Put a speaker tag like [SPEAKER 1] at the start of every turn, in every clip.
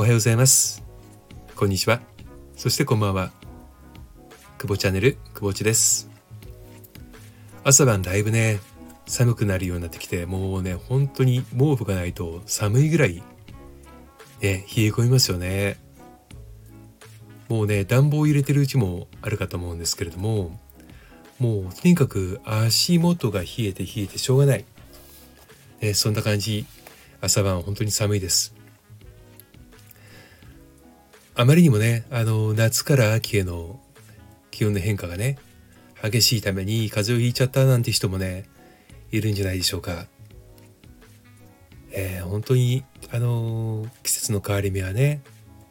[SPEAKER 1] おはようございます。こんにちは。そしてこんばんは。久保チャンネル久保地です。朝晩だいぶね寒くなるようになってきてもうね本当に毛布がないと寒いぐらいね冷え込みますよね。もうね暖房入れてるうちもあるかと思うんですけれどももうとにかく足元が冷えて冷えてしょうがない、ね、そんな感じ。朝晩本当に寒いです。あまりにもねあの夏から秋への気温の変化がね激しいために風邪をひいちゃったなんて人もねいるんじゃないでしょうか。えー、本当にあの季節の変わり目はね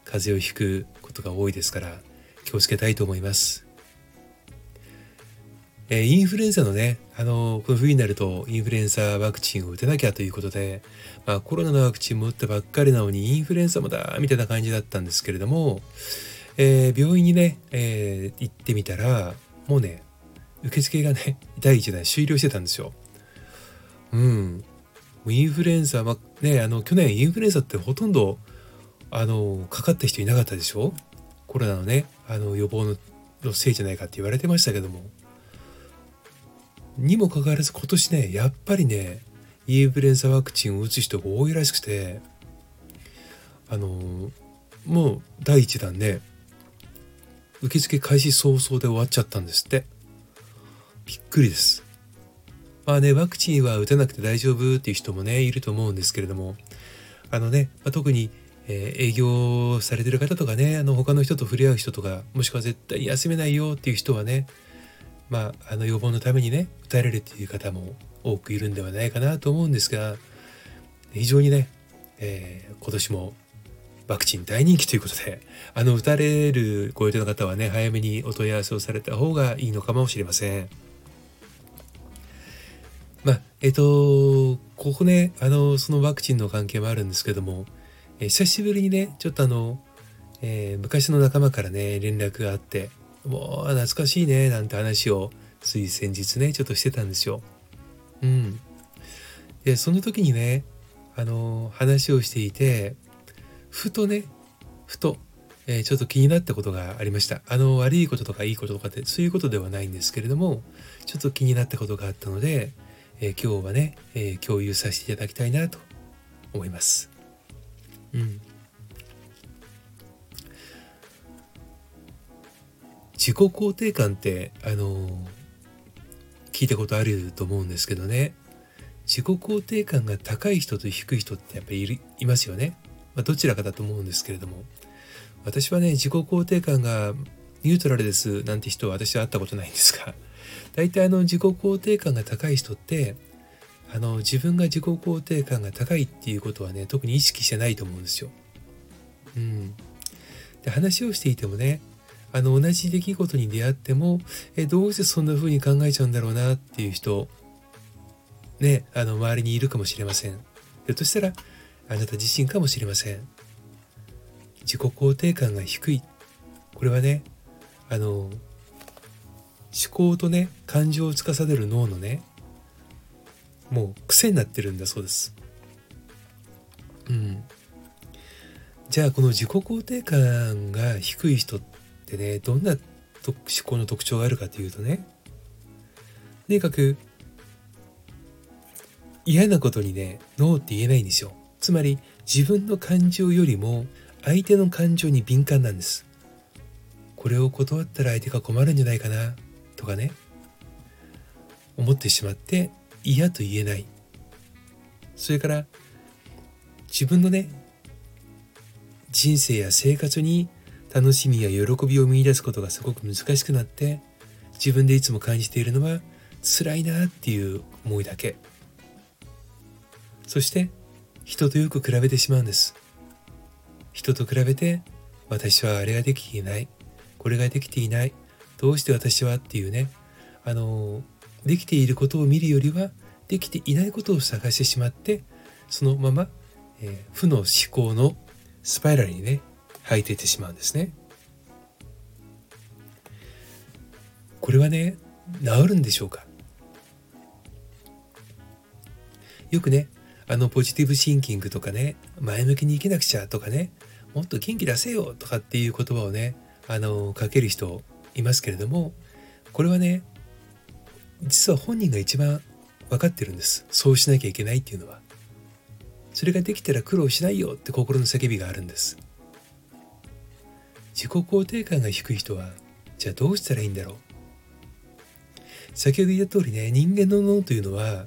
[SPEAKER 1] 風邪をひくことが多いですから気をつけたいと思います。え、インフルエンザのね、あのこの冬になるとインフルエンザワクチンを打てなきゃということで、まあ、コロナのワクチンも打ったばっかりなのにインフルエンザもだみたいな感じだったんですけれども、えー、病院にね、えー、行ってみたらもうね受付がね第1弾終了してたんですよ。うん。インフルエンザ、まあ、ね、あの去年インフルエンザってほとんどあのかかった人いなかったでしょ？コロナのねあの予防のせいじゃないかって言われてましたけどもにもかかわらず今年ねやっぱりねインフルエンザワクチンを打つ人が多いらしくてあのもう第1弾ね受付開始早々で終わっちゃったんですって。びっくりです。まあねワクチンは打たなくて大丈夫っていう人もねいると思うんですけれどもあのね、まあ、特に、え、営業されてる方とかねあの他の人と触れ合う人とかもしくは絶対休めないよっていう人はねまあ、あの予防のためにね打たれるっていう方も多くいるんではないかなと思うんですが非常にね、えー、今年もワクチン大人気ということであの打たれるご予定の方はね早めにお問い合わせをされた方がいいのかもしれません。まあえっ、ー、とここねあのそのワクチンの関係もあるんですけども、えー、久しぶりにねちょっとあの、えー、昔の仲間からね連絡があってもう懐かしいねなんて話をつい先日ねちょっとしてたんですよ。うん。でその時にねあの話をしていてふとねふと、えー、ちょっと気になったことがありました。あの悪いこととかいいこととかってそういうことではないんですけれどもちょっと気になったことがあったので、えー、今日はね、えー、共有させていただきたいなと思います。自己肯定感ってあの聞いたことあると思うんですけどね。自己肯定感が高い人と低い人ってやっぱりいますよね、まあ、どちらかだと思うんですけれども。私はね自己肯定感がニュートラルですなんて人は私は会ったことないんですが。大体あの自己肯定感が高い人ってあの自分が自己肯定感が高いっていうことはね特に意識してないと思うんですよ。うん、で話をしていてもねあの同じ出来事に出会ってもえどうしてそんな風に考えちゃうんだろうなっていう人ねあの周りにいるかもしれません。ひょっとしたらあなた自身かもしれません。自己肯定感が低い。これはねあの思考とね感情を司る脳のねもう癖になってるんだそうです。うん。じゃあこの自己肯定感が低い人ってでねどんな思考の特徴があるかというとね。とにかく嫌なことにねノーって言えないんですよ。つまり自分の感情よりも相手の感情に敏感なんです。これを断ったら相手が困るんじゃないかなとかね。思ってしまって嫌と言えない。それから自分のね人生や生活に楽しみや喜びを見いだすことがすごく難しくなって自分でいつも感じているのは辛いなっていう思いだけ。そして人とよく比べてしまうんです。人と比べて私はあれができていない。これができていない。どうして私はっていうね。あのできていることを見るよりはできていないことを探してしまってそのまま、えー、負の思考のスパイラルにね履いていってしまうんですね。これはね治るんでしょうか？よくねあのポジティブシンキングとかね前向きに生きなくちゃとかねもっと元気出せよとかっていう言葉をねあのかける人いますけれどもこれはね実は本人が一番分かってるんです。そうしなきゃいけないっていうのは。それができたら苦労しないよって心の叫びがあるんです。自己肯定感が低い人はじゃあどうしたらいいんだろう？先ほど言った通りね人間の脳というのは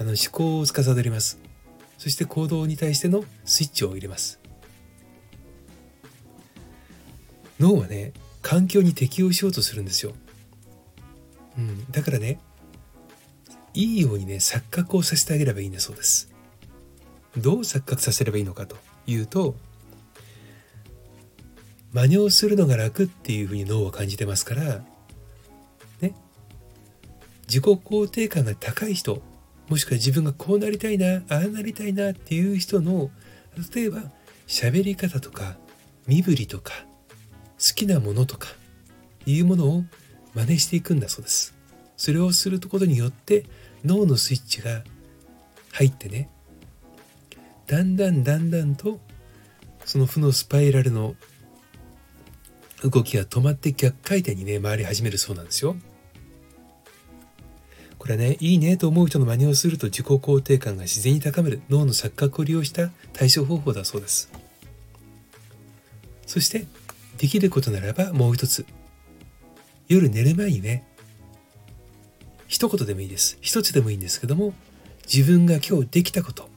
[SPEAKER 1] あの思考を司ります。そして行動に対してのスイッチを入れます。脳はね環境に適応しようとするんですよ、うん、だからねいいようにね錯覚をさせてあげればいいんだそうです。どう錯覚させればいいのかというと真似をするのが楽っていうふうに脳は感じてますからね自己肯定感が高い人もしくは自分がこうなりたいなああなりたいなっていう人の例えば喋り方とか身振りとか好きなものとかいうものを真似していくんだそうです。それをすることによって脳のスイッチが入ってねだんだんだんだんとその負のスパイラルの動きが止まって逆回転にね回り始めるそうなんですよ。これねいいねと思う人の真似をすると自己肯定感が自然に高める脳の錯覚を利用した対処方法だそうです。そしてできることならばもう一つ夜寝る前にね一言でもいいです一つでもいいんですけども自分が今日できたこと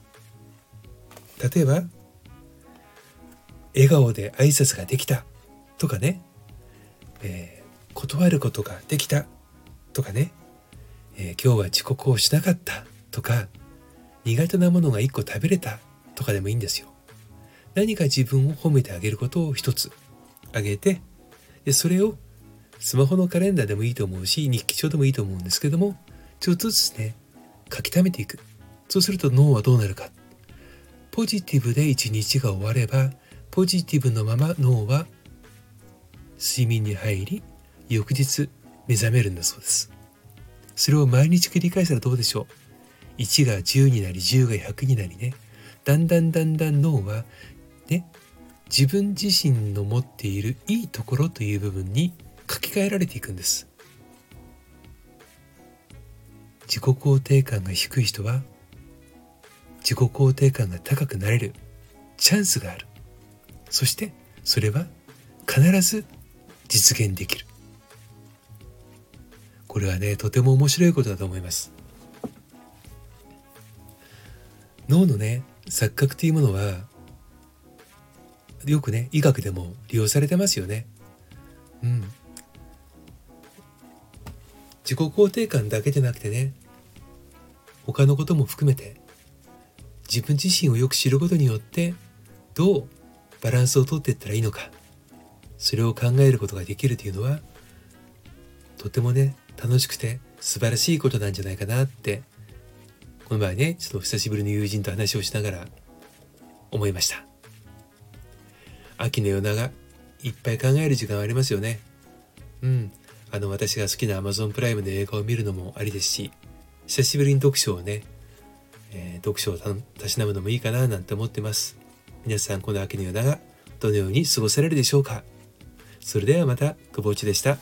[SPEAKER 1] 例えば笑顔で挨拶ができたとかね、えー、断ることができたとかね、えー、今日は遅刻をしなかったとか苦手なものが一個食べれたとかでもいいんですよ。何か自分を褒めてあげることを一つあげてでそれをスマホのカレンダーでもいいと思うし日記帳でもいいと思うんですけどもちょっとずつね書き溜めていく。そうすると脳はどうなるか。ポジティブで一日が終わればポジティブのまま脳は睡眠に入り翌日目覚めるんだそうです。それを毎日繰り返したらどうでしょう？1が10になり10が100になりね。だんだんだんだん脳はね自分自身の持っているいいところという部分に書き換えられていくんです。自己肯定感が低い人は自己肯定感が高くなれるチャンスがある。そしてそれは必ず実現できる。これはねとても面白いことだと思います。脳のね錯覚というものはよくね医学でも利用されてますよね。うん。自己肯定感だけでなくてね他のことも含めて自分自身をよく知ることによってどうバランスをとっていったらいいのか。それを考えることができるというのはとてもね楽しくて素晴らしいことなんじゃないかなってこの前ねちょっと久しぶりの友人と話をしながら思いました。秋の夜長いっぱい考える時間はありますよね。うん。あの私が好きな Amazon プライムで映画を見るのもありですし久しぶりに読書をね、えー、読書をたしなむのもいいかななんて思ってます。皆さんこの秋の夜長どのように過ごされるでしょうか？それではまた久保内でした。